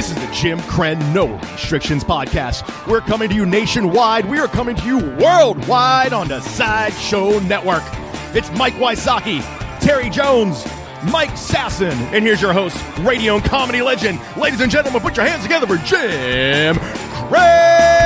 This is the Jim Krenn No Restrictions podcast. We're coming to you nationwide. We are coming to you worldwide on the Sideshow Network. It's Mike Wysocki, Terry Jones, Mike Sasson, and here's your host, radio and comedy legend. Ladies and gentlemen, put your hands together for Jim Krenn.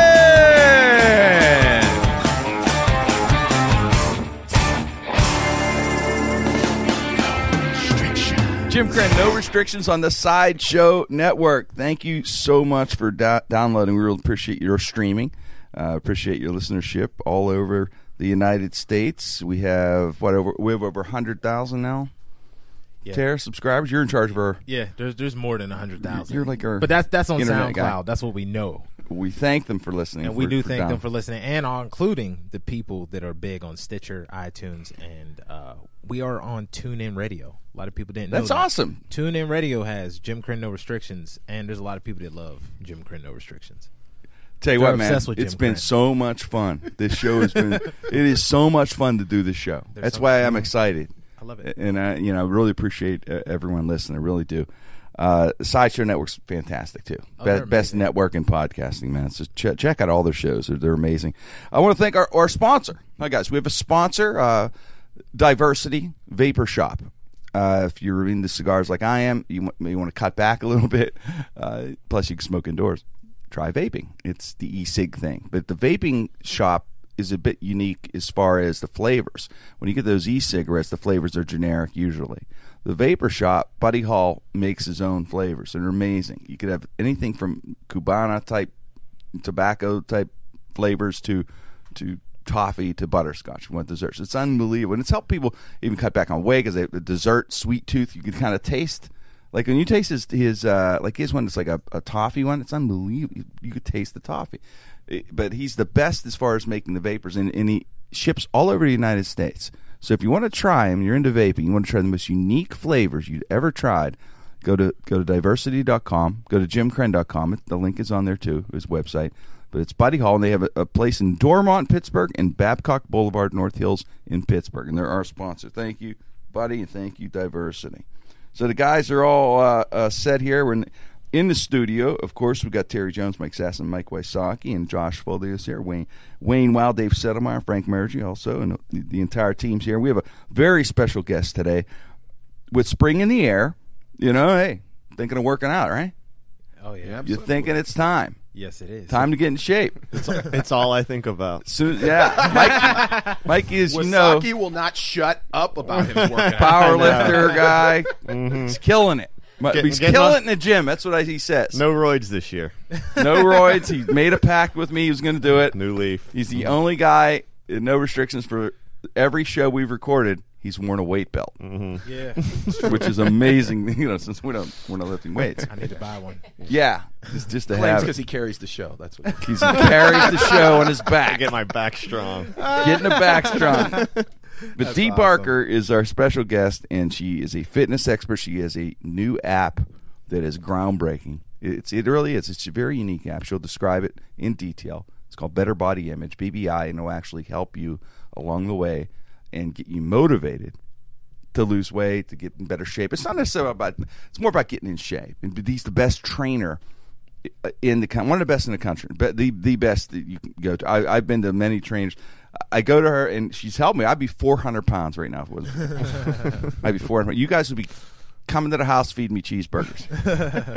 Jim Krenn, no restrictions on the Sideshow Network. Thank you so much for da- downloading. We really appreciate your streaming. Uh, appreciate your listenership all over the United States. We have what over we have over hundred thousand now. Yeah. Tara subscribers. You're in charge of our. Yeah, there's there's more than hundred thousand. You're like our but that's that's on SoundCloud. guy. That's what we know, We thank them for listening, and we for- do for thank down- them for listening, and are including the people that are big on Stitcher, iTunes, and uh, we are on TuneIn Radio. A lot of people didn't. know That's that. awesome. TuneIn Radio has Jim Krenn No Restrictions, and there's a lot of people that love Jim Krenn No Restrictions. Tell you They're what, man, it's Jim been so much fun. This show has been. it is so much fun to do this show. There's That's so- why I'm excited. I love it. and I, you know, I really appreciate uh, everyone listening. I really do. Uh, Sideshow Network's fantastic too. Oh, Be- best network in podcasting, man. So ch- check out all their shows; they're, they're amazing. I want to thank our, our sponsor. Hi guys, we have a sponsor, uh, Diversity Vapor Shop. Uh, if you're into cigars like I am, you may want to cut back a little bit. Uh, plus, you can smoke indoors. Try vaping. It's the e-cig thing, but the vaping shop is a bit unique as far as the flavors. When you get those e-cigarettes, the flavors are generic usually. The vapor shop, Buddy Hall makes his own flavors, they're amazing. You could have anything from Cubana type tobacco type flavors to to toffee to butterscotch. We desserts. It's unbelievable, and it's helped people even cut back on weight because the dessert sweet tooth you can kind of taste. Like when you taste his, his uh, like his one, it's like a, a toffee one. It's unbelievable. You, you could taste the toffee, but he's the best as far as making the vapors, and, and he ships all over the United States. So if you want to try them, you're into vaping, you want to try the most unique flavors you've ever tried. Go to go to diversity.com. Go to jimkrenn.com. The link is on there too. His website. But it's Buddy Hall, and they have a, a place in Dormont, Pittsburgh, and Babcock Boulevard, North Hills in Pittsburgh, and they're our sponsor. Thank you, Buddy, and thank you, Diversity. So the guys are all uh, uh, set here. We're in, in the studio. Of course, we've got Terry Jones, Mike Sasson, Mike Wysocki, and Josh Foldius here. Wayne Wayne Wild, Dave Settlemeyer, Frank Mergy also, and the, the entire team's here. We have a very special guest today. With spring in the air, you know, hey, thinking of working out, right? Oh yeah, You're thinking it's time. yes it is. Time to get in shape. It's all I think about. So, yeah, Mike, Mike is, you know, Wysocki will not shut up about his workout. power lifter guy. Mm-hmm. He's killing it. But Get- he's killing on- it in the gym. That's what I, he says. No roids this year. no roids. He made a pact with me. He was going to do it. New leaf. He's the only guy, no restrictions for every show we've recorded. He's worn a weight belt, mm-hmm. yeah, which is amazing. You know, since we don't we're not lifting weights. I need to buy one. Yeah, it's just to Claims have. because he carries the show. That's what. He's, he carries the show on his back, Get my back strong. getting the back strong. But Dee Barker is our special guest, and she is a fitness expert. She has a new app that is groundbreaking. It's it really is. It's a very unique app. She'll describe it in detail. It's called Better Body Image (BBI), and it'll actually help you along the way and get you motivated to lose weight, to get in better shape. It's not necessarily about. It's more about getting in shape. And he's the best trainer in the one of the best in the country, but the the best that you can go to. I, I've been to many trainers. I go to her and she's helped me. I'd be 400 pounds right now. If it was, I'd be 400. You guys would be coming to the house feeding me cheeseburgers.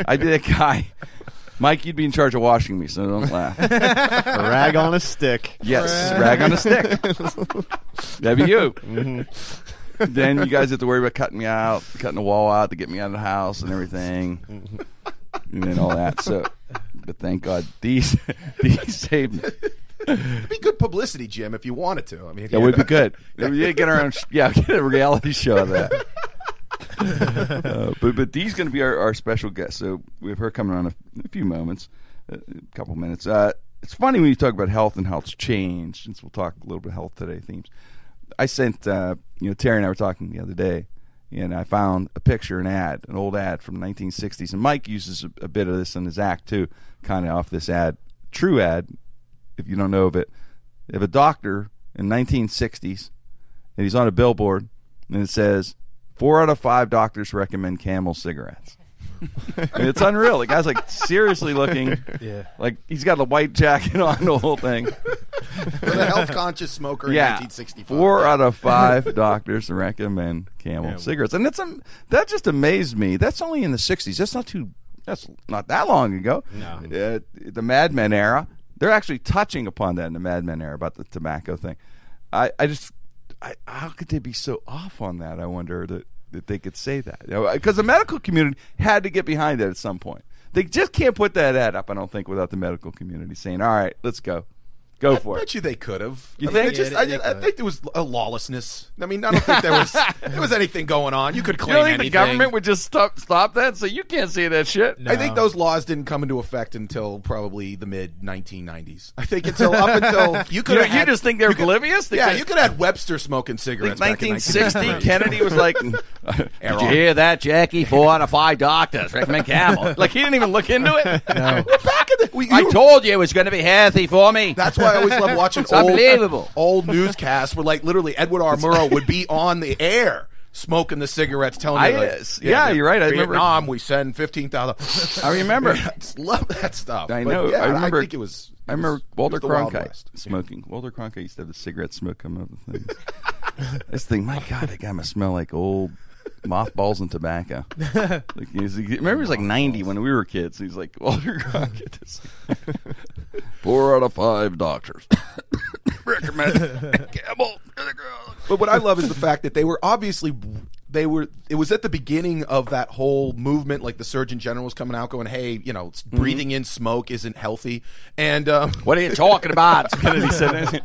I'd be that guy. Mike, you'd be in charge of washing me, so don't laugh. A rag on a stick. Yes, rag on a stick. That'd be you. Mm-hmm. Then you guys have to worry about cutting me out, cutting the wall out to get me out of the house and everything, and then all that. So, but thank God these these saved me. It'd be good publicity, Jim, if you wanted to. I mean, That would be good. Yeah, get our own. Yeah, get a reality show of that. uh, but but Dee's going to be our, our special guest. So we have her coming on a, a few moments, a couple minutes. Uh, it's funny when you talk about health and health's changed. Since we'll talk a little bit of health today themes. I sent uh, you know Terry and I were talking the other day, and I found a picture, an ad, an old ad from the 1960s, and Mike uses a, a bit of this in his act too, kind of off this ad, true ad. If you don't know of it, they have a doctor in 1960s, and he's on a billboard, and it says four out of five doctors recommend Camel cigarettes. And it's unreal. The guy's like seriously looking Yeah. like he's got the white jacket on the whole thing. For the health conscious smoker in yeah, 1965. four out of five doctors recommend Camel Camel. cigarettes, and it's um, that just amazed me. That's only in the '60s. That's not too. That's not that long ago. No. Uh, the Mad Men era. They're actually touching upon that in the Mad Men era about the tobacco thing. I, I just, I, how could they be so off on that? I wonder that, that they could say that because uh, the medical community had to get behind that at some point. They just can't put that ad up. I don't think without the medical community saying, "All right, let's go, go for. I for bet you they could have. You I mean, think? it just, Yeah, I, they- I they think there was a lawlessness. I mean, I don't think there was there was anything going on. You could You claim don't think anything. the government would just stop stop that? So you can't say that shit. No. I think those laws didn't come into effect until probably the mid 1990s. I think until up until you could You, have you had- just think they're you could- oblivious? They Yeah, could- you could have had Webster smoking think cigarettes. back in 1960, Kennedy was like, "Did you hear that, Jackie? Four out of five doctors recommend Camel." Like he didn't even look into it. No. We, I told you it was going to be healthy for me. That's why I always love watching old, unbelievable. old newscasts where, like, literally Edward R. Murrow would be on the air smoking the cigarettes, telling I- you, like, yes. Yeah, you're right. I remember- Vietnam, we send fifteen thousand. I remember. love that stuff. I know. yeah, I remember. I think it was. I remember Walter it was the Wild Cronkite smoking. Walter Cronkite used to have the cigarette smoke come out of the things. this thing, my God, that guy must smell like old mothballs and tobacco. like, he was, he- remember, he was like 90 when we were kids. He's like, Walter Cronkite. is- Four out of five doctors recommend Camel. But what I love is the fact that they were obviously they were it was at the beginning of that whole movement like the surgeon general was coming out going hey you know Mm-hmm. breathing in smoke isn't healthy and um, What are you talking about? Kennedy said.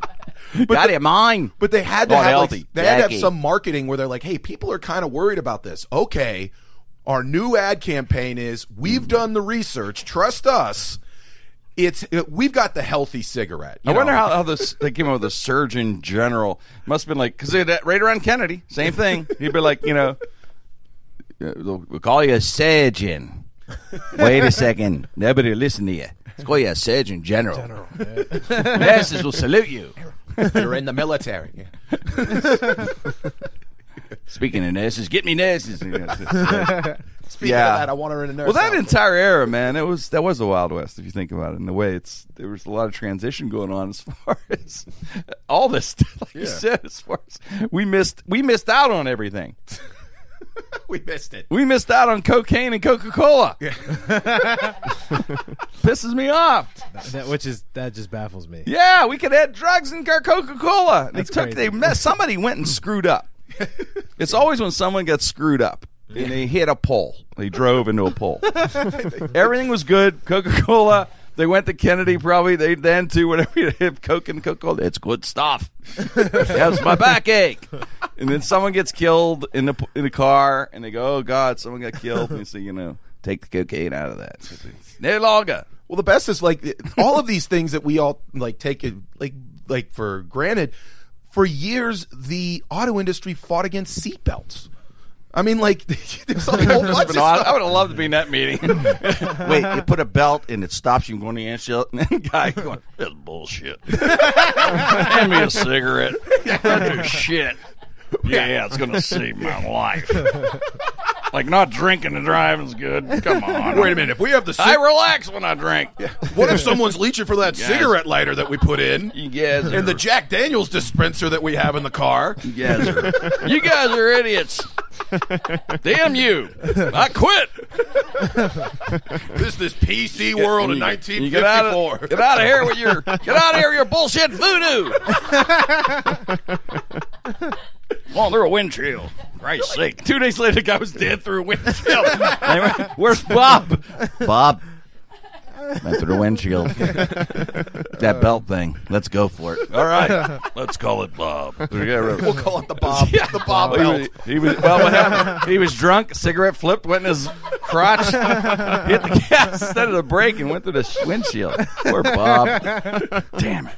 Got your mind. but they had to Not have like, they had to have some marketing where they're like hey people are kind of worried about this okay our new ad campaign is we've done the research trust us it's it, we've got the healthy cigarette I you wonder how, how this they came up with the Surgeon General. Must have been like because right around Kennedy, same thing. He'd be like, you know, "Uh, we'll we'll call you a surgeon. Wait a second, nobody will listen to you. Let's call you a Surgeon General. General. Nurses will salute you. you're in the military Speaking of nurses, get me nurses. speaking Yeah. of that i want her in a nurse Well, that outfit. entire era, man, it was that was the Wild West if you think about it. In the way it's there was a lot of transition going on as far as all this, stuff, like you said, as far as we missed we missed out on everything. we missed it We missed out on cocaine and Coca Cola. Pisses me off. That, which is that just baffles me. Yeah, we could add drugs in Coca Cola. They took crazy. they mess, somebody went and screwed up. It's always when someone gets screwed up and they hit a pole. They drove into a pole. Everything was good. Coca Cola. They went to Kennedy. Probably they then to Whatever you have Coke and Coca Cola. It's good stuff. Helps my backache. And then someone gets killed in the in the car, and they go, "Oh God, someone got killed." And they say, "You know, take the cocaine out of that. It's no longer." Well, the best is like all of these things that we all like take it like like for granted. For years, the auto industry fought against seatbelts. I mean, like there's a whole bunch of I, stuff. I would have loved to be in that meeting. Wait, you put a belt and it stops you from going to the answer, and then the guy going, "That's bullshit." Hand me a cigarette. That's shit. Yeah, it's gonna save my life. like not drinking and driving's good. Come on. Wait a minute. If we have the I cig- relax when I drink. what if someone's leeching for that Yes. cigarette lighter that we put in, You guys are, and the Jack Daniels dispenser that we have in the car? you guys are, you guys are idiots. Damn you! I quit. This this PC world in You- you Get out, 1954. of, get out of here with your get out of here with your bullshit voodoo. Well, they're a wind chill. Christ's sake. Two days later, the guy was dead through a wind chill. Where's Bob? Bob. Went through the windshield. that belt thing. Let's go for it. All right. Let's call it Bob. We'll call it the Bob. Yeah, The Bob Well, he belt. was, he was well. What happened? He was drunk. Cigarette flipped, went in his crotch, hit the gas instead of the brake, and went through the windshield. Poor Bob. Damn it.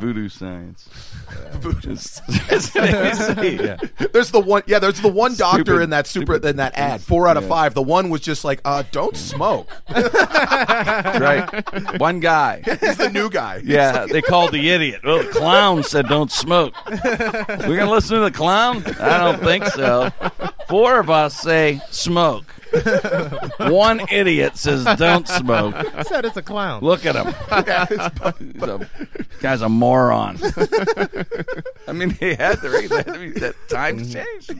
Voodoo science. It's an ABC, yeah. There's the one, yeah. There's the one doctor Stupid- in that super in that ad. Four out of Yeah. five. The one was just like, uh, don't smoke. Right. One guy. He's the new guy. Yeah, they called the idiot. Well, the clown said don't smoke. We're gonna listen to the clown? I don't think so. Four of us say smoke. One idiot says don't smoke. I said it's a clown. Look at him. He's a, guy's a moron. I mean, he had to. He had to be, that times changed.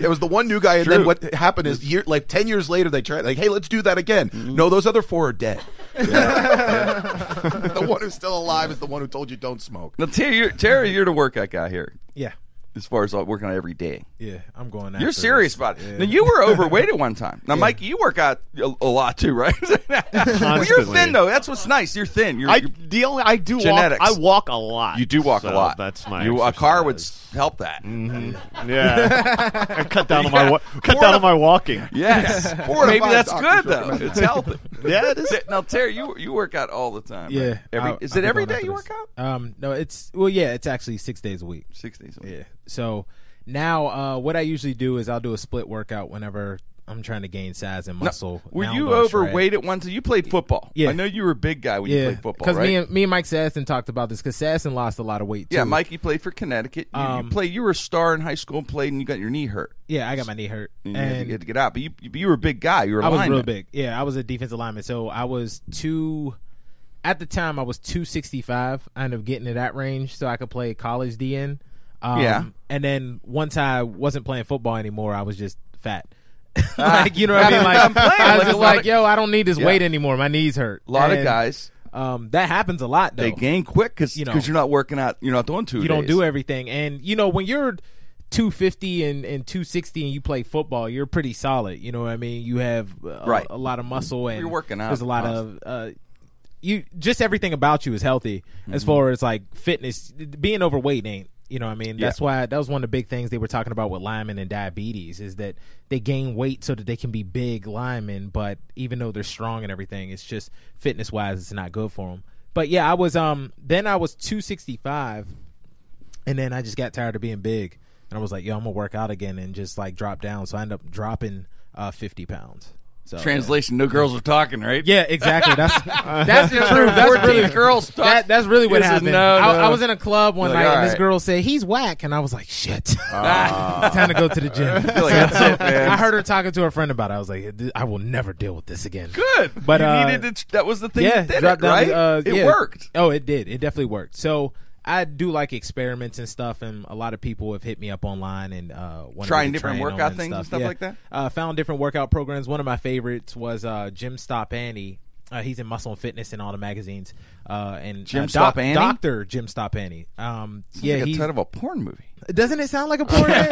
It was the one new guy, and True. then what happened is, year, like ten years later, they tried, like, "Hey, let's do that again." Mm-hmm. No, those other four are dead. the one who's still alive is the one who told you don't smoke. Now, Terry, you're, Terry, you're the workout guy here. Yeah, As far as uh, working out every day, yeah. I'm going. you're serious this. about it. Yeah. Now, you were overweight at one time. Now, Mike, you work out a, a lot too, right? well, you're thin though. That's what's nice. You're thin. You're, I you're- the only I do Genetics. walk. I walk a lot. you do walk a lot. That's my. You, a car would exercise. s- help that. Yeah, I cut down on my wa- cut Four down to- on my walking. Yes, Four maybe that's good though. recommend It's healthy. Yeah, it is. Now, Terry, you you work out all the time. Yeah. right? Every, I'll- is I'll it be every going you work out? Um, no, it's well, yeah, it's actually six days a week. Six days a week. Yeah. So now, uh, what I usually do is I'll do a split workout whenever I'm trying to gain size and muscle. Were Now you going shred. overweight at one time? You played football. Yeah. I know you were a big guy when you played football, because right? me and me and Mike Sasson talked about this because Sasson lost a lot of weight. Too. yeah, Mikey played for Connecticut. You, Um, you played. You were a star in high school and played, and you got your knee hurt. Yeah, I got my knee hurt, And you, had, to, and you had to get out. But you, you were a big guy. You were. A I was real big. Yeah, I was a defensive lineman. So I was two. At the time, I was two sixty five. I ended up getting to that range so I could play college DN. Um, Yeah. And then once I wasn't playing football anymore, I was just fat. like you know what I mean? Like I'm playing, I was like just like, of- yo, I don't need this Yeah. weight anymore. My knees hurt. A lot of guys Um, that happens a lot though. they gain quick because You know. cause you're not working out. You're not doing two. you don't do everything and you know when you're 250 and, and 260 and you play football you're pretty solid you know what i mean you have a, Right. a lot of muscle and You're working out there's a lot of uh you just everything about you is healthy as Mm-hmm. far as like fitness being overweight ain't you know what i mean that's Yeah. why that was one of the big things they were talking about with linemen and diabetes is that they gain weight so that they can be big linemen but even though they're strong and everything it's just fitness wise it's not good for them but yeah i was um then i was 265 and then I just got tired of being big, and I was like, "Yo, I'm gonna work out again," and just like drop down. So I ended up dropping uh, 50 pounds. So Translation: No girls are talking, right? Yeah, exactly. That's that's the truth. That's really girls talk. That, that's really what This happened. no, I, no. I was in a club one Like, night, all and this girl said, "He's whack," and I was like, "Shit, it's time to go to the gym." feel like that's it. I heard her talking to her friend about it. I was like, "I will never deal with this again." Good, But, you uh, needed to, that was the thing. yeah, that did it, right? to, uh, it yeah. worked. Oh, it did. It definitely worked. So I do like experiments and stuff, and a lot of people have hit me up online and uh, Trying different workout them things and stuff Yeah. like that? Uh, found different workout programs. One of my favorites was uh, Jim Stoppani. Uh, he's in Muscle and Fitness in all the magazines. Uh, and Jim uh, Doc-? Doctor Jim Stoppani. Um, yeah, like a he's, of a porn movie. doesn't it sound like a porn? name?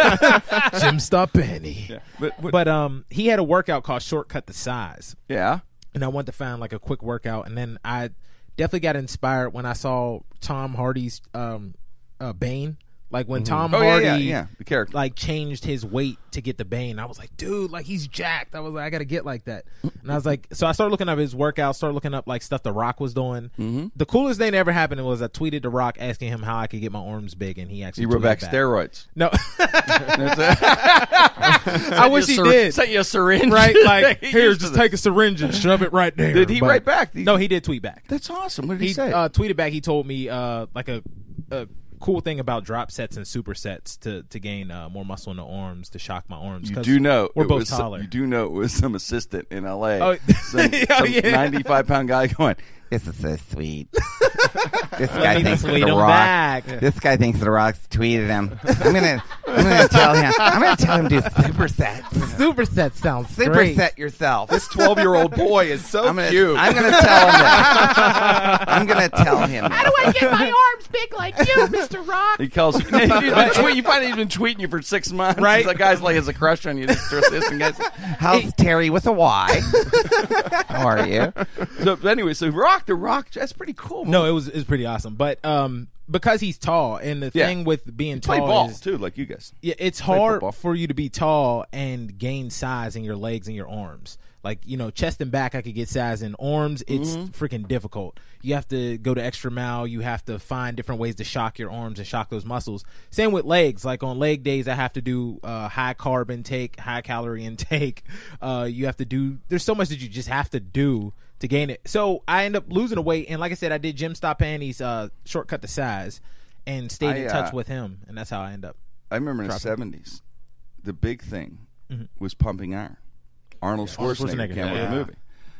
Jim Stoppani. But, but, But um, he had a workout called Shortcut to Size yeah, and I wanted to find like a quick workout. And then I definitely got inspired when I saw Tom Hardy's um, uh, Bane. Like when Tom Oh, yeah, Hardy, yeah, yeah, the character. like changed his weight to get the Bane. I was like, dude, like he's jacked. I was like, I got to get like that. And I was like, so I started looking up his workouts, started looking up like stuff The Rock was doing. Mm-hmm. The coolest thing that ever happened was I tweeted The Rock asking him how I could get my arms big, and he actually he wrote tweeted back steroids. No, I wish he did. Sent you a syringe, Right, like He here, used just to take a syringe and shove it right there. Did he write back? No, he did tweet back. That's awesome. What did he, he say? uh, tweeted back. He told me uh, like a, a cool thing about drop sets and supersets to to gain uh, more muscle in the arms to shock my arms. You do know we're both was taller. you do know it was some assistant in L.A. Oh, some, oh, some yeah. 95 pound guy going. This is so sweet. this Let guy me thinks the him rock. back. This guy thinks the rock's tweeted him. I'm gonna, I'm gonna tell him. I'm gonna tell him to do supersets. Superset sounds great. Superset yourself. This twelve-year-old boy is so I'm gonna, cute. I'm gonna tell him that. I'm gonna tell him. How do I get my arms big like you, Mr. Rock? He calls you. he's been tweet- you find out he's been tweeting you for six months. Right. The guy's like has a crush on you. Just assistant guys. How's Terry with a Y? How are you? So anyway, so Rock the Rock. That's pretty cool. No, it was it was pretty awesome. But um, because he's tall, and the Yeah. thing with being play tall ball is too, like you guys. Yeah, it's hard football. for you to be tall and gain size in your legs and your arms. Like you know, chest and back, I could get size in arms. It's Mm-hmm. freaking difficult. You have to go to extra mile. You have to find different ways to shock your arms and shock those muscles. Same with legs. Like on leg days, I have to do uh, high carb intake, high calorie intake. Uh, you have to do. There's so much that you just have to do to gain it. So I end up losing a weight, and like I said, I did Jim Stoppani's uh, shortcut to size, and stayed I, in touch uh, with him, and that's how I end up. I remember in the seventies, the big thing Mm-hmm. was pumping iron. Arnold Schwarzenegger, Schwarzenegger, yeah. the movie.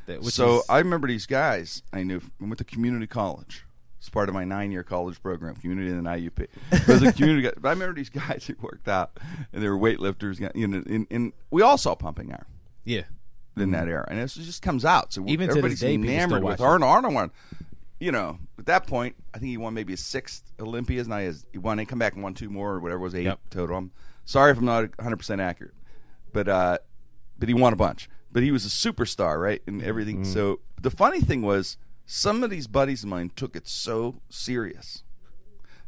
That- so is- I remember these guys. I knew. I went to community college. It's part of my nine-year college program, community and IUP. It was a community. I remember these guys who worked out, and they were weightlifters. You know, and, and we all saw pumping iron yeah. in that era, and it just comes out. So Mm-hmm. Even everybody's day, enamored with. Arnold. Arnold won. You know, at that point, I think he won maybe his sixth Olympias. He, has, he won. He come back and won two more, or whatever it was eight Yep. total. I'm sorry if I'm not 100 percent accurate, but uh, but he won a bunch. But he was a superstar, right, and everything. Mm-hmm. So the funny thing was, some of these buddies of mine took it so serious.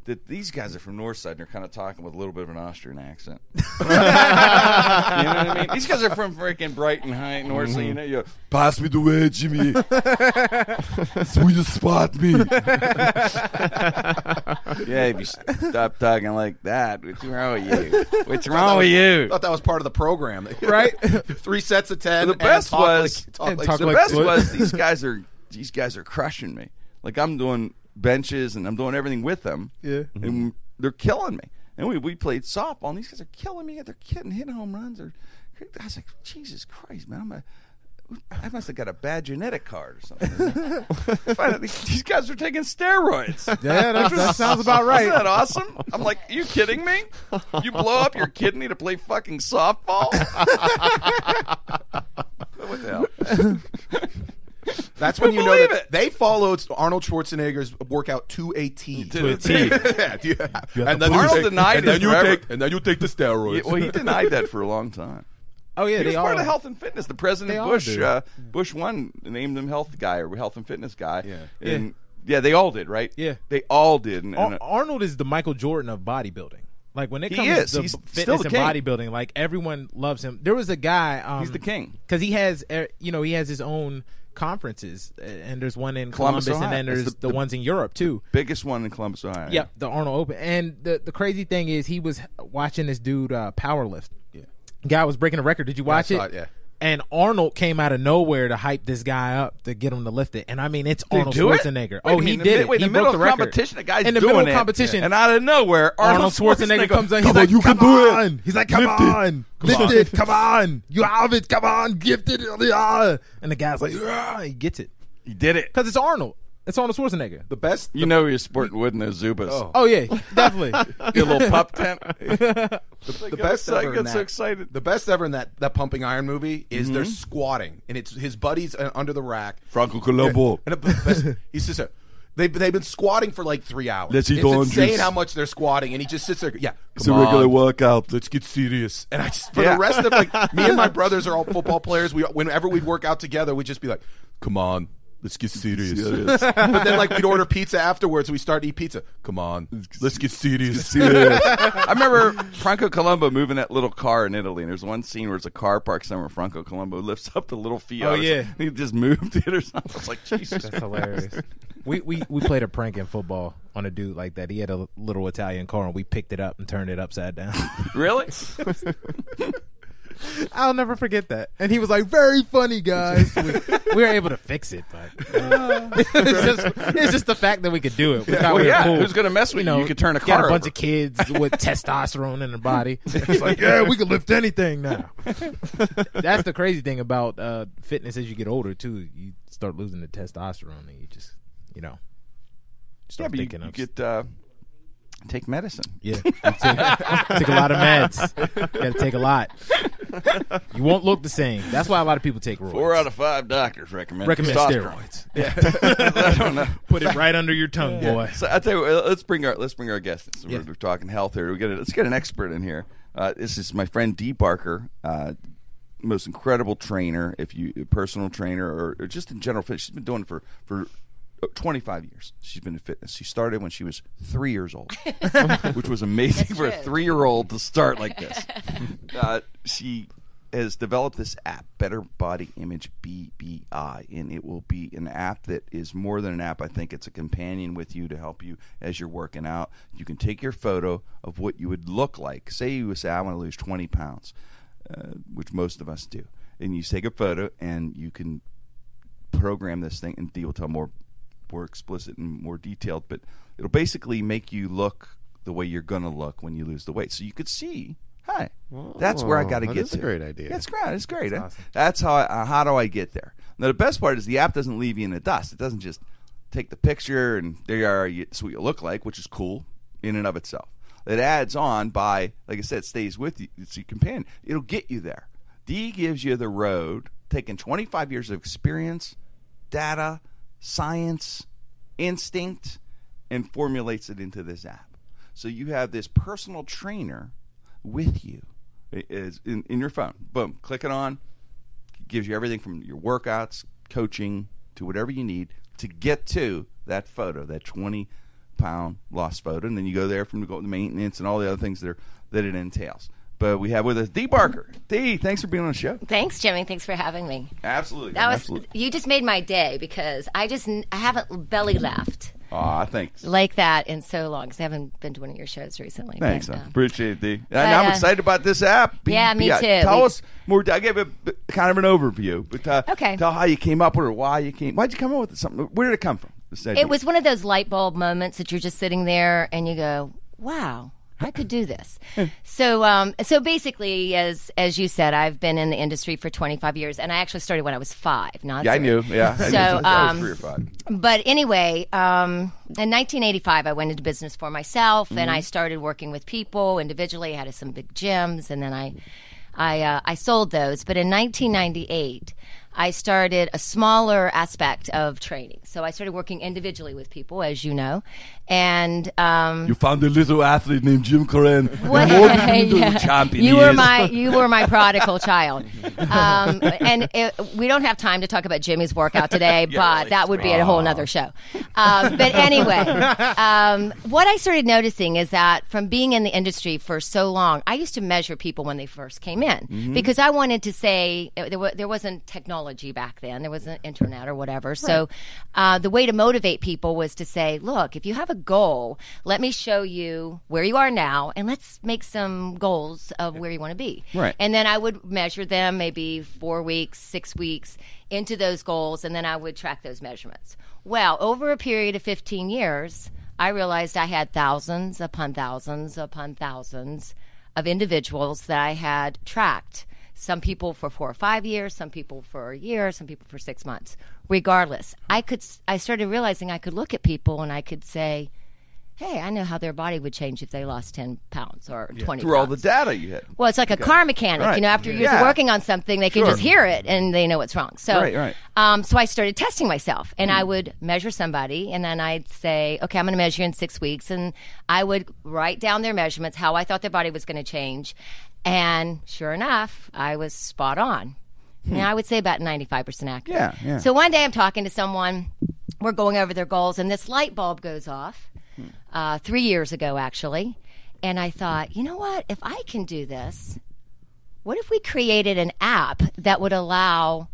That these guys are from Northside and they're kind of talking with a little bit of an Austrian accent. you know what I mean? These guys are from freaking Brighton High, Northside. You know, you pass me the way, Jimmy. Sweet spot me. yeah, if you stop talking like that, what's wrong with you? What's wrong with you? I you? thought that was part of the program, Right? Three sets of ten. The best was- like, talk like talk the like best what? was these guys are these guys are crushing me. Like I'm doing benches and I'm doing everything with them. Yeah. and mm-hmm. they're killing me. And we, we played softball, and these guys are killing me. They're hitting home runs. Or I was like, Jesus Christ, man! I'm a, I must have got a bad genetic card or something. These, these guys are taking steroids. Yeah, that, that sounds about right. Isn't that awesome? I'm like, are you kidding me? You blow up your kidney to play fucking softball? what the hell? That's when you know that it. they followed Arnold Schwarzenegger's workout to a T. To a T. yeah, do you- and then Arnold take, denied and it then you forever. take and then you take the steroids. Yeah, well, he denied that for a long time. Oh yeah, He was part all of health and fitness. The president They Bush, uh, Bush one named him health guy or health and fitness guy. Yeah. and yeah, they all did, right? Yeah. they all did. And, Ar- and, uh, Arnold is the Michael Jordan of bodybuilding. Like when it He comes is. to He's fitness still the and king. bodybuilding, like everyone loves him. There was a guy. Um, He's the king. because he has, uh, you know, he has his own conferences, and there's one in Columbus, Columbus, and then there's the- the, the- ones in Europe too. biggest one in Columbus, Ohio. Yep, the Arnold Open. And the the crazy thing is, he was watching this dude uh, power lift. Yeah. Guy was breaking a record. Did you watch saw it? it, yeah. And Arnold came out of nowhere to hype this guy up to get him to lift it. And I mean, it's Did Arnold? Schwarzenegger. Oh, he did it. the, wait, he in the broke middle the of record. competition, the guy's in the middle of it. competition, and out of nowhere, Arnold, Arnold Schwarzenegger, comes on. He's Come like, on, you "Come can do it. on!" He's like, "Come Lift it. on, lift it, come on, you have it, come on, gift it." And the guy's like, "Yeah," he gets it He did it. because it's Arnold. It's Arnold Schwarzenegger. The best. You know you're sporting wood in those Zubaz. Oh. Oh yeah, definitely. Your little pup tent. the, the best I ever get in so that- excited. The best ever in that that pumping iron movie is they're squatting and it's his buddies uh, under the rack. Franco Columbu. And the best, he's just a, they they've been squatting for like three hours. Let's eat it's oranges. insane how much they're squatting, and he just sits there. Yeah, It's come a regular on, workout. Let's get serious. And I just for Yeah. the rest of like me and my brothers are all football players. We whenever we'd work out together, we'd just be like, "Come on, let's get serious." Serious. but then like we'd order pizza afterwards. We start to eat pizza. Come on, let's get serious. I remember Franco Columbu moving that little car in Italy, and there's one scene where it's a car parked somewhere. Franco Columbu lifts up the little Fiat. Oh, yeah. something. he just moved it or something. I was like, Jesus, That's hilarious. we, we we played a prank in football on a dude like that. He had a little Italian car, and we picked it up and turned it upside down. really? I'll never forget that. And he was like, "Very funny, guys." We, we were able to fix it, but it's just it's just the fact that we could do it. We thought Well, we yeah, cool. who's gonna mess with you? know, You could turn a got car a bunch of kids with testosterone in their body. It's like, yeah, we can lift anything now. That's the crazy thing about uh, fitness as you get older too. You start losing the testosterone, and you just you know Yeah, start but you, thinking you of get uh, take medicine. yeah, take, take a lot of meds. Got to take a lot. You won't look the same. That's why a lot of people take roids. Four out of five doctors recommend recommend testosterone. steroids. I don't know. Put it right under your tongue, boy. So I tell you, what, let's bring our let's bring our guest. So Yeah. we're, we're talking health here. We get a, let's get an expert in here. Uh, this is my friend Dee Barker, uh, most incredible trainer. If you personal trainer or, or just in general fitness, she's been doing it for for. 25 years she's been in fitness. She started when she was three years old, which was amazing for a true. three year old to start like this. Uh, she has developed this app, Better Body Image BBI, and it will be an app that is more than an app. I think it's a companion with you to help you as you're working out. You can take your photo of what you would look like. Say you would say, I want to lose 20 pounds, uh, which most of us do. And you take a photo and you can program this thing, and Dee will tell more, more explicit and more detailed, but it'll basically make you look the way you're to look when you lose the weight. So you could see Hi. That's where I got to get is a great idea. It's great. It's great. That's how. I, uh, how do I get there? Now the best part is the app doesn't leave you in the dust. It doesn't just take the picture and there you are. You, it's what you look like, which is cool in and of itself. It adds on by, like I said, stays with you. It's your companion. It'll get you there. D gives you the road, taking 25 years of experience, data, science, instinct, and formulates it into this app. So you have this personal trainer with you It is in, in your phone. Boom, click it on. Gives you everything from your workouts, coaching to whatever you need to get to that photo, that 20 pound lost photo, and then you go there from the maintenance and all the other things that are, that it entails. But we have with us Dee Barker. Dee, thanks for being on the show. Thanks, Jimmy. Thanks for having me. Absolutely, That was absolutely. you just made my day because I just I haven't belly laughed Aw, thanks. like that in so long because I haven't been to one of your shows recently. Thanks, but, I uh, appreciate it, D. And but, I'm uh, excited about this app. Yeah, me BBI. too. Tell We- us more. I gave a kind of an overview, but uh, Okay. tell how you came up with it, why you came. Why'd you come up with it? Something? Where did it come from? It was one of those light bulb moments that you're just sitting there and you go, "Wow, I could do this." so, um, so basically, as as you said, I've been in the industry for 25 years, and I actually started when I was five. Not Yeah, I knew. Yeah. So, I um, three or five. But anyway, um, in 1985, I went into business for myself, and I started working with people individually. I had some big gyms, and then I, I, uh, I sold those. But in 1998, I started a smaller aspect of training. So I started working individually with people, as you know, and um, You found a little athlete named Jim Krenn. what- yeah. You were my you were my prodigal child, um, and it, we don't have time to talk about Jimmy's workout today, but that would be a whole nother show. Um, but anyway, um, what I started noticing is that from being in the industry for so long, I used to measure people when they first came in because I wanted to say there, wa- there wasn't technology back then, there wasn't internet or whatever. So uh, the way to motivate people was to say, look, if you have a goal, let me show you where you are now, and let's make some goals of where you want to be. Right. And then I would measure them maybe four weeks, six weeks into those goals, and then I would track those measurements. Well, over a period of 15 years, I realized I had thousands upon thousands upon thousands of individuals that I had tracked. Some people for four or five years, some people for a year, some people for six months. Regardless, I could. I started realizing I could look at people and I could say, "Hey, I know how their body would change if they lost ten pounds or twenty Through all the data you had. Well, it's like a car mechanic. Right. You know, after years Yeah. of working on something, they can Sure. just hear it and they know what's wrong. So, Right, right. Um, so I started testing myself, and Hmm. I would measure somebody, and then I'd say, "Okay, I'm going to measure in six weeks," and I would write down their measurements, how I thought their body was going to change, and sure enough, I was spot on. Now I would say about 95% accurate. Hmm. Yeah, yeah. So one day I'm talking to someone, we're going over their goals, and this light bulb goes off uh, three years ago, actually. And I thought, you know what? If I can do this, what if we created an app that would allow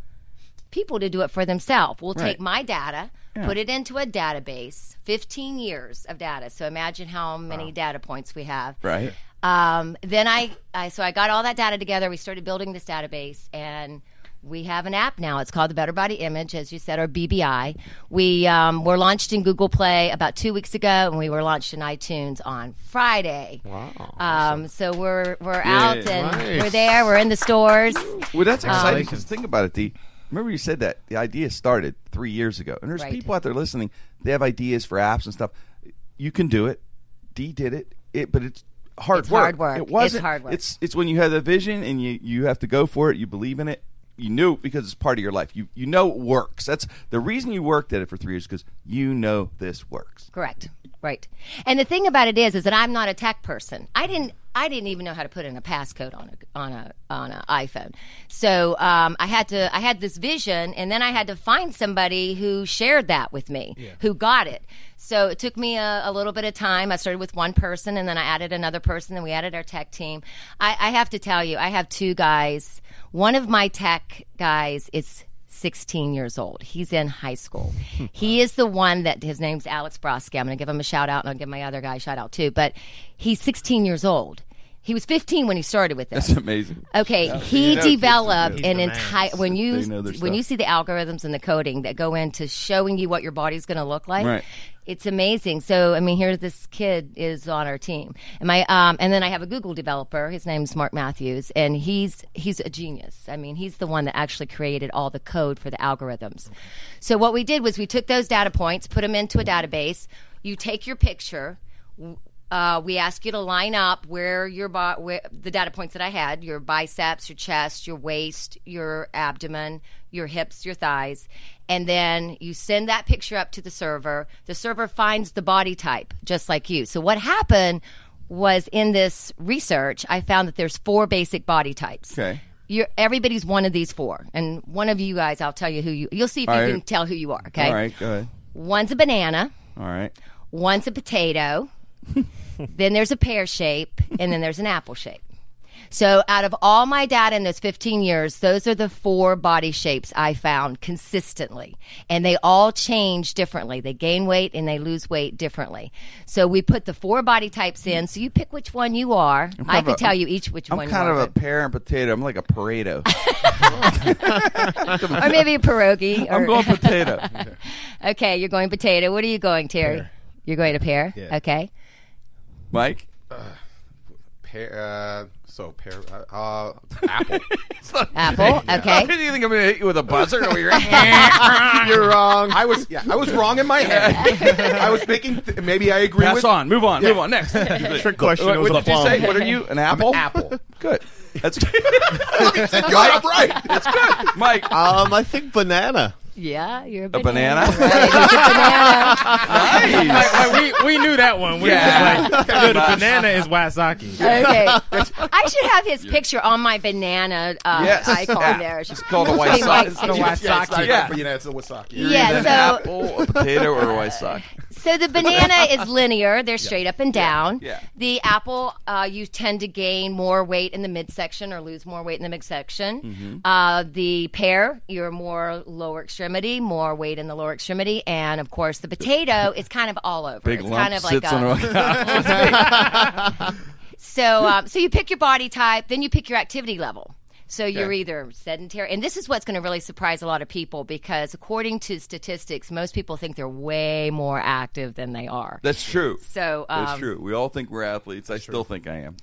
people to do it for themselves? We'll Right. take my data, put it into a database, 15 years of data. So imagine how many data points we have. Right. Um, then I, I, so I got all that data together. We started building this database, and we have an app now. It's called the Better Body Image, as you said, or BBI. We um, were launched in Google Play about two weeks ago, and we were launched in iTunes on Friday. Wow! Um, so we're we're out and nice. we're there. We're in the stores. Well, that's exciting. 'cause think about it, D. Remember you said that the idea started three years ago, and there's Right. people out there listening. They have ideas for apps and stuff. You can do it. D did it. It, but it's hard It's work. hard work. It It's wasn't. hard work. It's it's when you have the vision and you you have to go for it. You believe in it. You knew it because it's part of your life. You you know it works. That's the reason you worked at it for three years because you know this works. Correct. Right. And the thing about it is, is that I'm not a tech person. I didn't. I didn't even know how to put in a passcode on a on a on an iPhone. So um, I had to. I had this vision, and then I had to find somebody who shared that with me, who got it. So it took me a, a little bit of time. I started with one person, and then I added another person, and we added our tech team. I, I have to tell you, I have two guys. One of my tech guys is 16 years old. He's in high school. he is the one that his name's Alex Broski. I'm going to give him a shout out and I'll give my other guy a shout out too. But he's 16 years old. He was 15 when he started with this. That's amazing. Okay, he you developed an entire when you They know their when you see the algorithms and the coding that go into showing you what your body's going to look like. Right. It's amazing. So I mean, here this kid is on our team, and my um, and then I have a Google developer. His name's Mark Matthews, and he's he's a genius. I mean, he's the one that actually created all the code for the algorithms. So what we did was we took those data points, put them into a database. You take your picture. Uh, we ask you to line up where your bo- where, the data points that I had: your biceps, your chest, your waist, your abdomen, your hips, your thighs, and then you send that picture up to the server. The server finds the body type, just like you. So what happened was in this research, I found that there's four basic body types. Okay. You're, everybody's one of these four, and one of you guys, I'll tell you who you. You'll see if All you right. can tell who you are. Okay. All right, go ahead. One's a banana. All right. One's a potato, then there's a pear shape, and then there's an apple shape. So, out of all my data in those 15 years, those are the four body shapes I found consistently. And they all change differently. They gain weight and they lose weight differently. So, we put the four body types in. So, you pick which one you are. I kind could a- tell you each which one I'm kind of a pear and potato. I'm like a Pareto. or maybe a pierogi. I'm or- going potato. okay, you're going potato. What are you going, Terry? Pear. You're going to pear? Yeah. Okay. Mike? Pear, uh, so pear, uh, uh, apple. Apple. Okay. Do you think I'm going to hit you with a buzzer over your You're wrong. I was, yeah, I was wrong in my head. I was making. Th- maybe I agree Pass with on. Move on. Move on. Next. Trick question. What, was what a did you plum. say? What are you? An apple? apple. Good. That's God, I'm right. That's good. Mike. Um, I think banana. Yeah, you're a banana. A banana. banana? Right, it's a banana. nice. Like, we, we knew that one. We Yeah. were just like, the banana is Wysocki. Okay. I should have his picture on my banana uh, Yes. icon Yeah. there. It's called a Hey, white Mike. It's a Yeah, it's Wysocki. Yeah. you know, it's a Wysocki. Yeah, so, An apple, a potato, or a white sock. So the banana is linear; they're straight up and down. Yeah. The apple, uh, you tend to gain more weight in the midsection or lose more weight in the midsection. Mm-hmm. Uh, the pear, you're more lower extremity, more weight in the lower extremity, and of course the potato is kind of all over. Big it's lump kind of like sits a, on a. So, um, so you pick your body type, then you pick your activity level. So you're either sedentary, and this is what's going to really surprise a lot of people because, according to statistics, most people think they're way more active than they are. That's true. So, um, That's true. We all think we're athletes. I still think I am.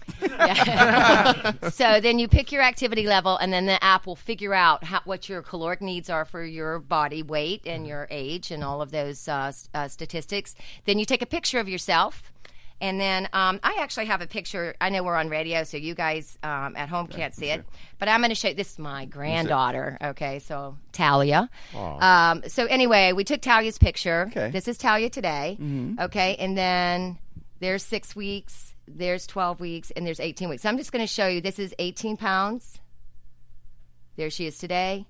so then you pick your activity level, and then the app will figure out how, what your caloric needs are for your body weight and your age and all of those uh, uh, statistics. Then you take a picture of yourself. And then um, I actually have a picture. I know we're on radio, so you guys um, at home can't see it. But I'm going to show you. This is my granddaughter. Okay, so Talia. Um, so anyway, we took Talia's picture. Okay. This is Talia today. Okay, and then there's six weeks, there's 12 weeks, and there's 18 weeks. So I'm just going to show you. This is 18 pounds. There she is today.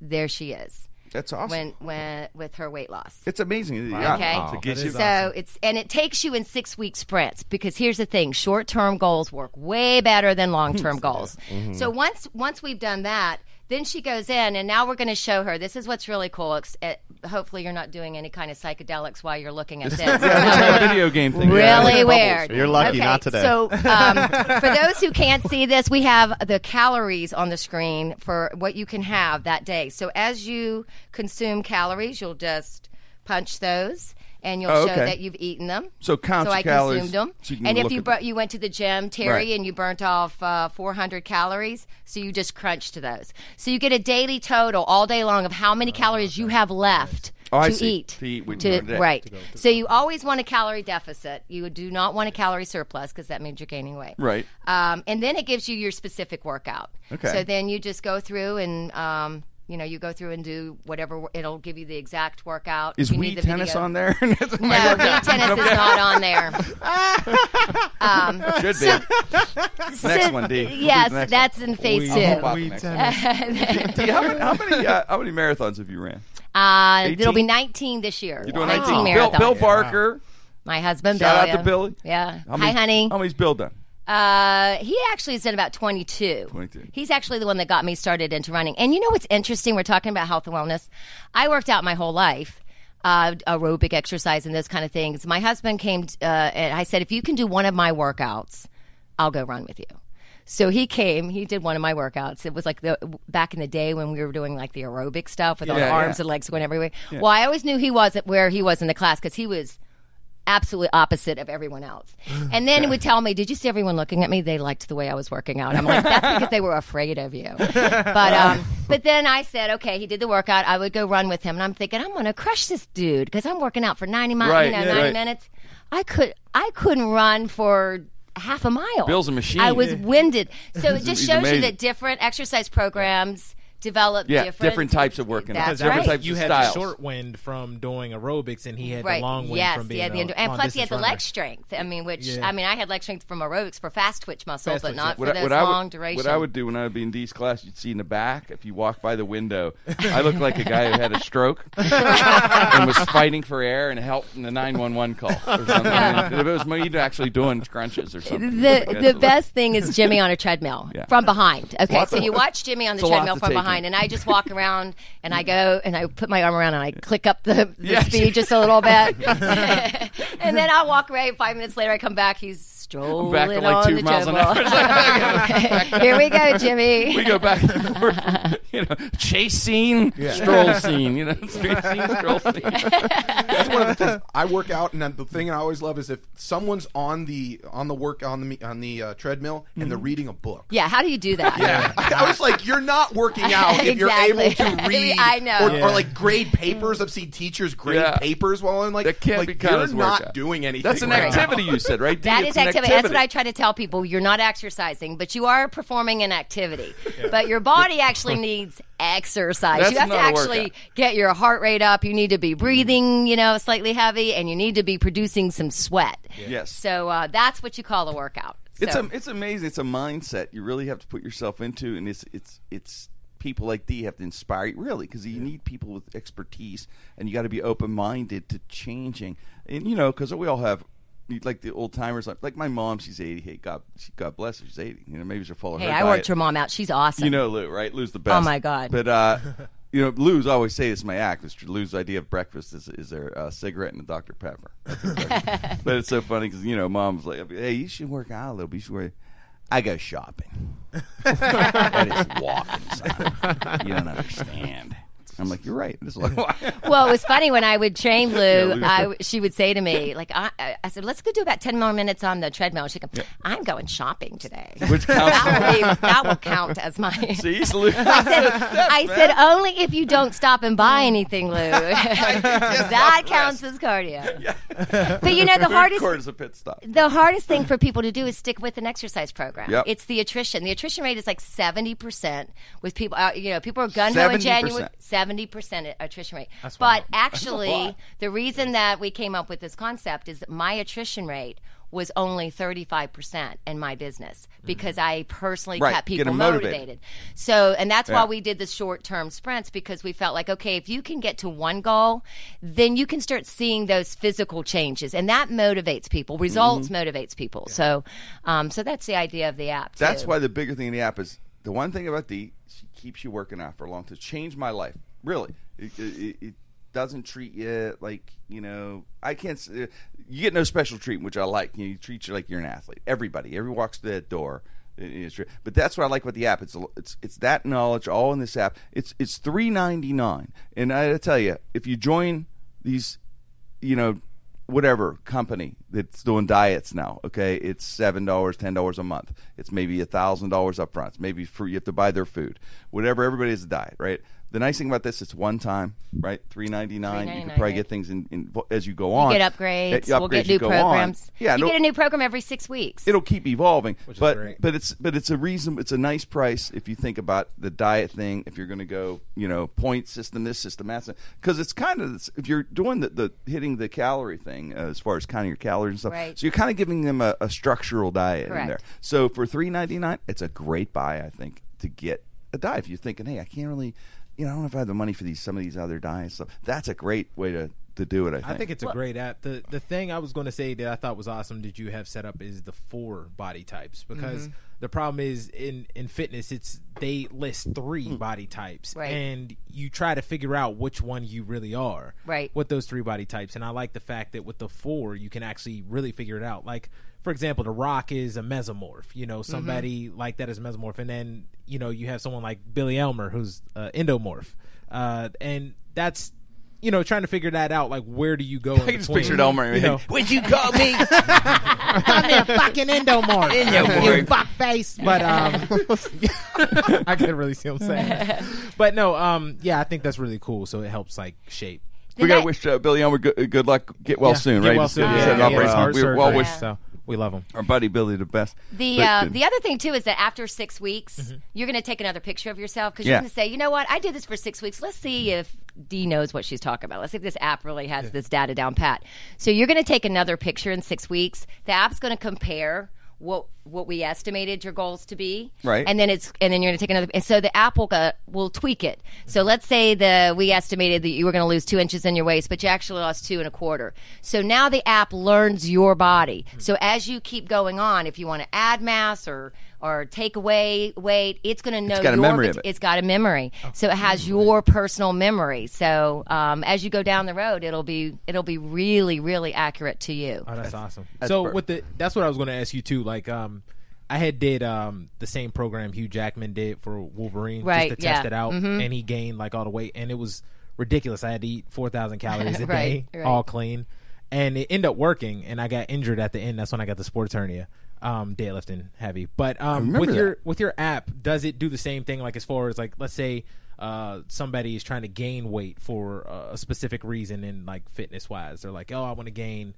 There she is That's awesome. when when with her weight loss. it's amazing. Yeah. Okay. To get That you So it's and it takes you in six week sprints because here's the thing: short term goals work way better than long term goals. Mm-hmm. So once once we've done that, then she goes in, and now we're going to show her. This is what's really cool. It's, it, hopefully, you're not doing any kind of psychedelics while you're looking at this. Video game thing. Really Yeah. weird. You're lucky, Okay, not today. So, um, for those who can't see this, we have the calories on the screen for what you can have that day. So, as you consume calories, you'll just punch those. And you'll Oh, show okay. that you've eaten them. So count so your I calories consumed them. so you can and if you at bur- you went to the gym, Terry, Right. and you burnt off uh, 400 calories, so you just crunched those. So you get a daily total all day long of how many calories you have left Oh, I to see. eat. To eat when To- you're in a day. right. So you always want a calorie deficit. You do not want a calorie surplus because that means you're gaining weight. Right. Um, and then it gives you your specific workout. Okay. So then you just go through and. Um, you know, you go through and do whatever. It'll give you the exact workout. Is If you Wii the tennis video- on there? No, Wii tennis is not on there. Should be. Next one, D. Yes, Next that's in phase We- two. Pop we next tennis. D, how many how many, uh, how many marathons have you ran? Uh, 18? there'll be 19 this year. You're doing 19 19. Bill, marathons. Bill Barker. My husband, Shout Bill. out to yeah. Billy. Yeah. How Hi, many- honey. How many's Bill done? Uh, he actually is done about 22. 22. He's actually the one that got me started into running. And you know what's interesting? We're talking about health and wellness. I worked out my whole life, uh, aerobic exercise and those kind of things. My husband came, uh, and I said, if you can do one of my workouts, I'll go run with you. So he came. He did one of my workouts. It was like the back in the day when we were doing like the aerobic stuff with all the arms yeah. and legs going everywhere. Well, I always knew he wasn't where he was in the class because he was absolutely opposite of everyone else. And then he would tell me, "Did you see everyone looking at me? They liked the way I was working out." I'm like, "That's because they were afraid of you." But um, but then I said, "Okay." He did the workout. I would go run with him, and I'm thinking, I'm going to crush this dude because I'm working out for 90 miles, Right, you know, yeah, 90 right. minutes. I could I couldn't run for half a mile. Bill's a machine. I was winded. So it just He's shows you that different exercise programs develop Yeah, different different types of working out. That's Different right. types you of had styles. the short wind from doing aerobics, and he had right. the long wind yes, from being he had the a and plus he had the distance leg strength. I mean, which Yeah. I mean, I had leg strength from aerobics for fast twitch muscle, Fast but twitch, not yeah. for those I long would, duration. what I would do when I would be in Dee's class, you'd see in the back if you walk by the window, I looked like a guy who had a stroke and was fighting for air and help in the nine one one call or something. I mean, if it was me actually doing crunches or something. the the best thing is Jimmy on a treadmill Yeah. from behind. Okay, so you watch Jimmy on the it's a lot treadmill from take behind, and I just walk around and I go and I put my arm around and I click up the, the Yeah. speed just a little bit, and then I walk away. Five minutes later, I come back. He's strolling Back at like on two the miles an hour. Here we go, Jimmy. we go back you know, chase scene, stroll scene, you know, street scene, stroll scene. That's one of the things I work out, and the thing I always love is if someone's on the on the work on the on the uh, treadmill and they're reading a book. yeah, how do you do that? Yeah, I was like, you're not working out if you're able Exactly. to read. I know. or, Yeah. or like grade papers. I've seen teachers grade Yeah. papers while I'm like, That can't like, be counted you're as not workout. doing anything. That's an right now. activity you said, right? Dee? That It's is an activity. That's what I try to tell people. You're not exercising, but you are performing an activity. But your body actually needs exercise. That's you have to actually get your heart rate up. You need to be breathing, you know, slightly heavy, and you need to be producing some sweat. Yes. So uh, that's what you call a workout. It's a, it's amazing. It's a mindset you really have to put yourself into, and it's it's it's people like D have to inspire you really because you need people with expertise, and you got to be open minded to changing. And you know, because we all have. Like the old timers, like, like my mom, she's eighty. Hey, God, she, God bless her, she's eighty. You know, maybe she'll follow hey, her. I diet. worked your mom out. She's awesome. You know Lou, right? Lou's the best. Oh, my God. But uh, you know, Lou's always say this my act. Is Lou's idea of breakfast is is there a cigarette and a Dr Pepper. but it's so funny because you know, mom's like, "Hey, you should work out a little bit. You should work." I go shopping. that is walking, son. You don't understand. I'm like, you're right. This is well, it was funny when I would train Lou. Lou. I, she would say to me, like, I, I- said, let's go do about ten more minutes on the treadmill. She'd go, I'm going shopping today. which counts. that, will be, that will count as my. See, Lou. I said, I said only if you don't stop and buy anything, Lou. that counts as cardio. But you know the Food hardest court is a pit stop. the hardest thing for people to do is stick with an exercise program. Yep. It's the attrition. The attrition rate is like seventy percent with people. Uh, you know, people are gun ho in 70%. January. Seventy percent attrition rate. That's but actually, the reason that we came up with this concept is that my attrition rate was only 35% in my business because I personally Mm-hmm. Right, kept people motivated. motivated. So, and that's why we did the short term sprints because we felt like, okay, if you can get to one goal, then you can start seeing those physical changes, and that motivates people. Results Mm-hmm. motivates people. So, um, so that's the idea of the app. That's why the bigger thing in the app is the one thing about the she keeps you working out for a long time. Changed my life. Really, it, it, it doesn't treat you like you know. I can't. uh, You get no special treatment, which I like. You, know, you treat you like you're an athlete. Everybody, every walks through that door. But that's what I like about the app. It's it's it's that knowledge all in this app. It's it's three ninety nine, and I tell you, if you join these, you know, whatever company that's doing diets now. Okay, it's seven dollars, ten dollars a month. It's maybe a thousand dollars up front. It's maybe free. You have to buy their food. Whatever. Everybody has a diet, right? The nice thing about this, it's one time, right? Three ninety nine. You can probably get things in, in as you go on. You get upgrades. Uh, we'll get upgrades you new go on. programs. Yeah, you get a new program every six weeks. it'll keep evolving. is but great. but it's but it's a reason. It's a nice price if you think about the diet thing. If you're going to go, you know, point system, this system, that, because it's kind of if you're doing the, the hitting the calorie thing uh, as far as counting your calories and stuff. Right. So you're kind of giving them a, a structural diet in there. So for three ninety nine, it's a great buy, I think, to get a diet. If you're thinking, hey, I can't really. You know, I don't know if I have the money for these some of these other diets. So that's a great way to, to do it. I think. I think it's a great app. The the thing I was going to say that I thought was awesome that you have set up is the four body types because mm-hmm. The problem is in in fitness, it's they list three Hmm. body types, Right. and you try to figure out which one you really are, Right. With those three body types, and I like the fact that with the four, you can actually really figure it out. Like for example, The Rock is a mesomorph. You know, somebody Mm-hmm. like that is a mesomorph, and then you know you have someone like Billy Elmer who's uh, endomorph, uh, and that's. You know, trying to figure that out, like where do you go? in I just between? pictured Elmer. You know, What'd you call me? I'm there fucking endomorph. Endomorph. You fuck face. But um I can really see him saying that. But no, um yeah, I think that's really cool. So it helps like shape. we gotta wish uh, Billy Elmer good, good luck. Get well Yeah, soon, get right? Well soon. just Yeah, had an yeah, operation. yeah, heart We surgery, well wish So we love him. our buddy Billy the best. The But, uh, the other thing too is that after six weeks, you're going to take another picture of yourself because Yeah. you're going to say, you know what, I did this for six weeks. Let's see if Dee knows what she's talking about. Let's see if this app really has this data down pat. So you're going to take another picture in six weeks. The app's going to compare what what we estimated your goals to be, Right. And then it's and then you're going to take another. And so the app will go, will tweak it. So let's say the we estimated that you were going to lose two inches in your waist, but you actually lost two and a quarter. So now the app learns your body. So as you keep going on, if you want to add mass or or take away weight, it's going to know got a memory of it. It's got a memory, so it has your personal memory. So um, as you go down the road, it'll be it'll be really really accurate to you. Oh, that's awesome. so perfect. with the that's what I was going to ask you too. Like, um, I had did um the same program Hugh Jackman did for Wolverine Right, just to test it out, Mhm. and he gained like all the weight, and it was ridiculous. I had to eat four thousand calories a Right, day, right. all clean, and it ended up working. And I got injured at the end. That's when I got the sports hernia. Um, deadlifting heavy, but um, remember with your with your app, does it do the same thing? Like as far as like, let's say uh, somebody is trying to gain weight for uh, a specific reason, and like fitness wise, they're like, oh, I want to gain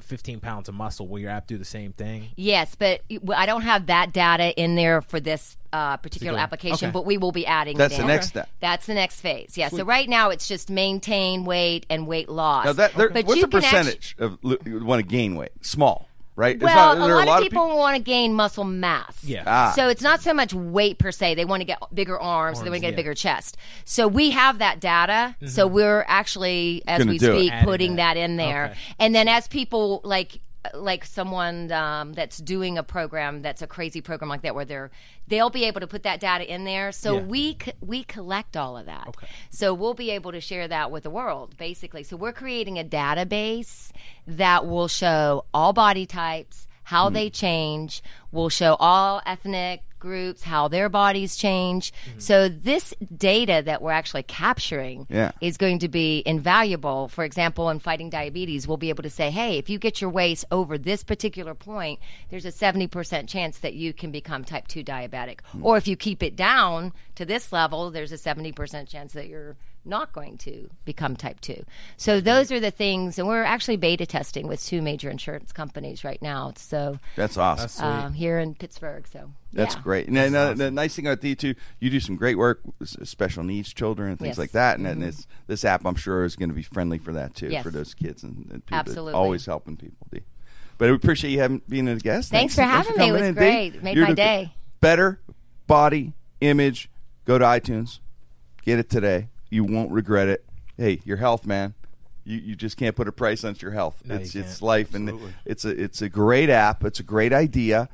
15 pounds of muscle. Will your app do the same thing? Yes, but I don't have that data in there for this uh, particular Particular- application, okay. but we will be adding. That's it the in. next step. That's the next phase. Yeah. So right now it's just maintain weight and weight loss. Now that, there, But what's the can actu- percentage of want to gain weight? Small, right? Well, not- a there are lot, of people, want to gain muscle mass. Yeah. Ah. So it's not so much weight per se. They want to get bigger arms, or they want to get yeah. a bigger chest. So we have that data. So we're actually, as Gonna we speak, putting that. that, in there. Okay. And then as people like like someone um, that's doing a program that's a crazy program like that where they're they'll be able to put that data in there so Yeah. we c- we collect all of that Okay. so we'll be able to share that with the world basically so we're creating a database that will show all body types how Mm-hmm. they change will show all ethnic groups how their bodies change Mm-hmm. so this data that we're actually capturing Yeah. is going to be invaluable. For example, in fighting diabetes, we'll be able to say, hey, if you get your waist over this particular point, there's a 70% chance that you can become type 2 diabetic. Or if you keep it down to this level, there's a 70% chance that you're not going to become type 2. So those are the things, and we're actually beta testing with two major insurance companies right now. So That's awesome. um, here in Pittsburgh. So That's yeah. great. Now, now, The nice thing about D two, you do some great work with special needs children and things Yes. Mm-hmm. like that. And, and this this app, I'm sure, is going to be friendly for that too, Yes. for those kids and, and people. Absolutely. always helping people. D. But we appreciate you having being a guest. Thanks for having me. It was in, D. great. It made You're my day. Better body image. Go to iTunes, get it today. You won't regret it. Hey, your health, man. You, you just can't put a price on your health. No, it's you it's can't. life, and it's a it's a great app. It's a great idea.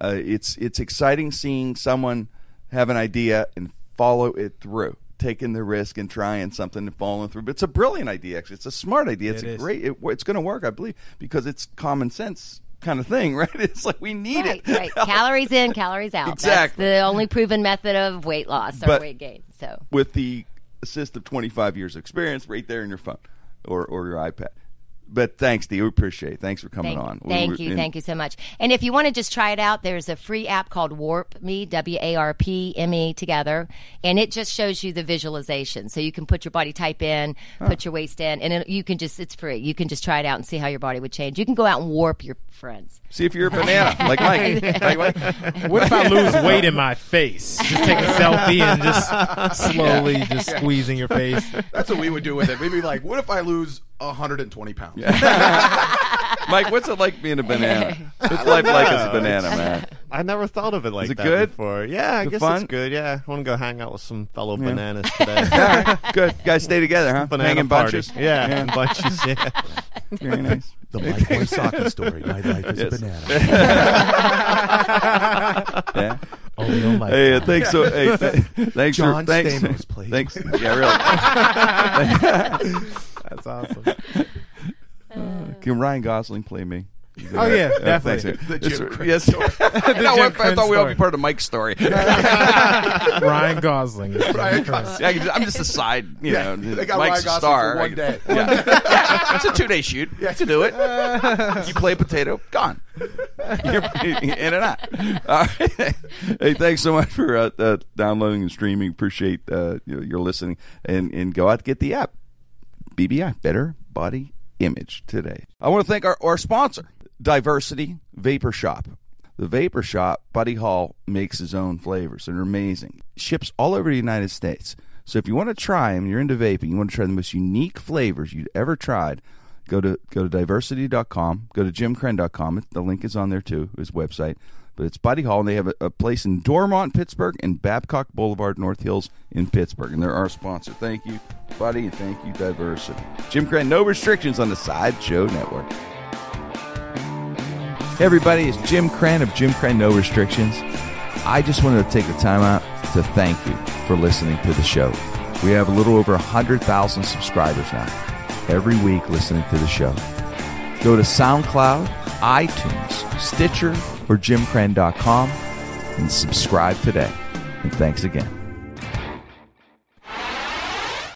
Uh, it's it's exciting seeing someone have an idea and follow it through, taking the risk and trying something and following through. But it's a brilliant idea. Actually, it's a smart idea. It's It a is. great. It, it's going to work, I believe, because it's common sense kind of thing, right? It's like we need Right, it. right. Calories in, calories out. Exactly. That's the only proven method of weight loss or But- weight gain. So with the assist of 25 years experience right there in your phone or, or your iPad. But thanks, Dee. We appreciate it. Thanks for coming thank, on. thank you, thank you so much. And if you want to just try it out, there's a free app called Warp Me, W A R P M E together, and it just shows you the visualization. So you can put your body type in, put your waist in, and it, you can just it's free. You can just try it out and see how your body would change. You can go out and warp your friends. See if you're a banana, like Mike. Like Mike. What if I lose weight in my face? Just take a selfie and just slowly just squeezing your face. That's what we would do with it. We'd be like, what if I lose 120 pounds? Mike, what's it like being a banana? What's life like as a banana, man? I never thought of it like it that good? before. Yeah, I Is it guess fun? it's good. Yeah, I want to go hang out with some fellow bananas today. All right, good. Guys, stay together, huh? Banana Hanging party. bunches. Yeah, in bunches. Yeah. Very nice. The Mike Wysocki story. My life is a banana. Yeah. Only on my Hey, uh, thanks so. Hey, th- thanks John for thanks. Stamos, please. Thanks. Yeah, really. That's awesome. Can Ryan Gosling play me? Oh yeah, Uh, thanks, definitely. sir. The Jim It's- Krenn yes. The no, Jim I, I thought we all be part of Mike's story. Ryan Gosling. Ryan Gosling. Yeah, I can just- I'm just a side, you Yeah, know. they got Mike's Ryan a star. for one day. Yeah. it's a two day shoot. Yeah, to do it. you play potato, gone. You're in and out. All right. Hey, thanks so much for uh, uh, downloading and streaming. Appreciate uh, your, your listening, and and go out to get the app. BBI, Better Body Image today. I want to thank our, our sponsor, Diversity Vapor Shop. The Vapor Shop, Buddy Hall makes his own flavors. They're amazing. Ships all over the United States. So if you want to try them, you're into vaping, you want to try the most unique flavors you've ever tried, go to go to diversity.com, go to jimkrenn.com. The link is on there too, his website. But it's Buddy Hall, and they have a, a place in Dormont, Pittsburgh, and Babcock Boulevard, North Hills in Pittsburgh. And they're our sponsor. Thank you, Buddy, and thank you, Diversity. Jim Krenn, no restrictions on the Sideshow Network. Hey everybody, it's Jim Krenn of Jim Krenn No Restrictions. I just wanted to take the time out to thank you for listening to the show. We have a little over 100,000 subscribers now, every week listening to the show. Go to SoundCloud, iTunes, Stitcher, or jimkrenn.com and subscribe today. And thanks again.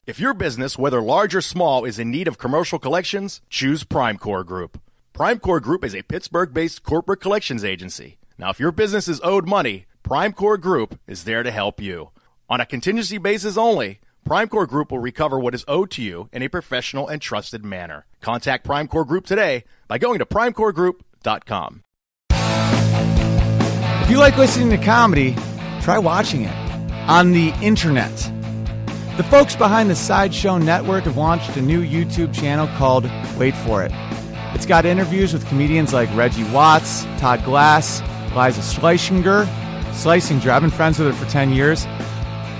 If your business, whether large or small, is in need of commercial collections, choose Primecore Group. Primecore Group is a Pittsburgh based corporate collections agency. Now, if your business is owed money, Primecore Group is there to help you. On a contingency basis only, Primecore Group will recover what is owed to you in a professional and trusted manner. Contact Primecore Group today by going to primecoregroup.com. If you like listening to comedy, try watching it on the internet. The folks behind the Sideshow Network have launched a new YouTube channel called Wait For It. It's got interviews with comedians like Reggie Watts, Todd Glass, Liza Schlesinger. Schlesinger, I've been friends with her for 10 years.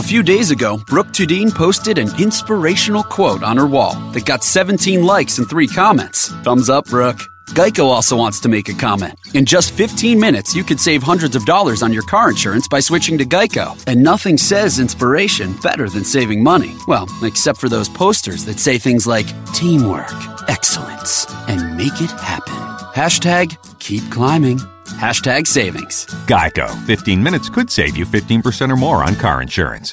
A few days ago, Brooke Tudine posted an inspirational quote on her wall that got 17 likes and 3 comments. Thumbs up, Brooke. Geico also wants to make a comment. In just 15 minutes, you could save hundreds of dollars on your car insurance by switching to Geico. And nothing says inspiration better than saving money. Well, except for those posters that say things like teamwork, excellence, and make it happen. Hashtag keep climbing. Hashtag savings. Geico. 15 minutes could save you 15% or more on car insurance.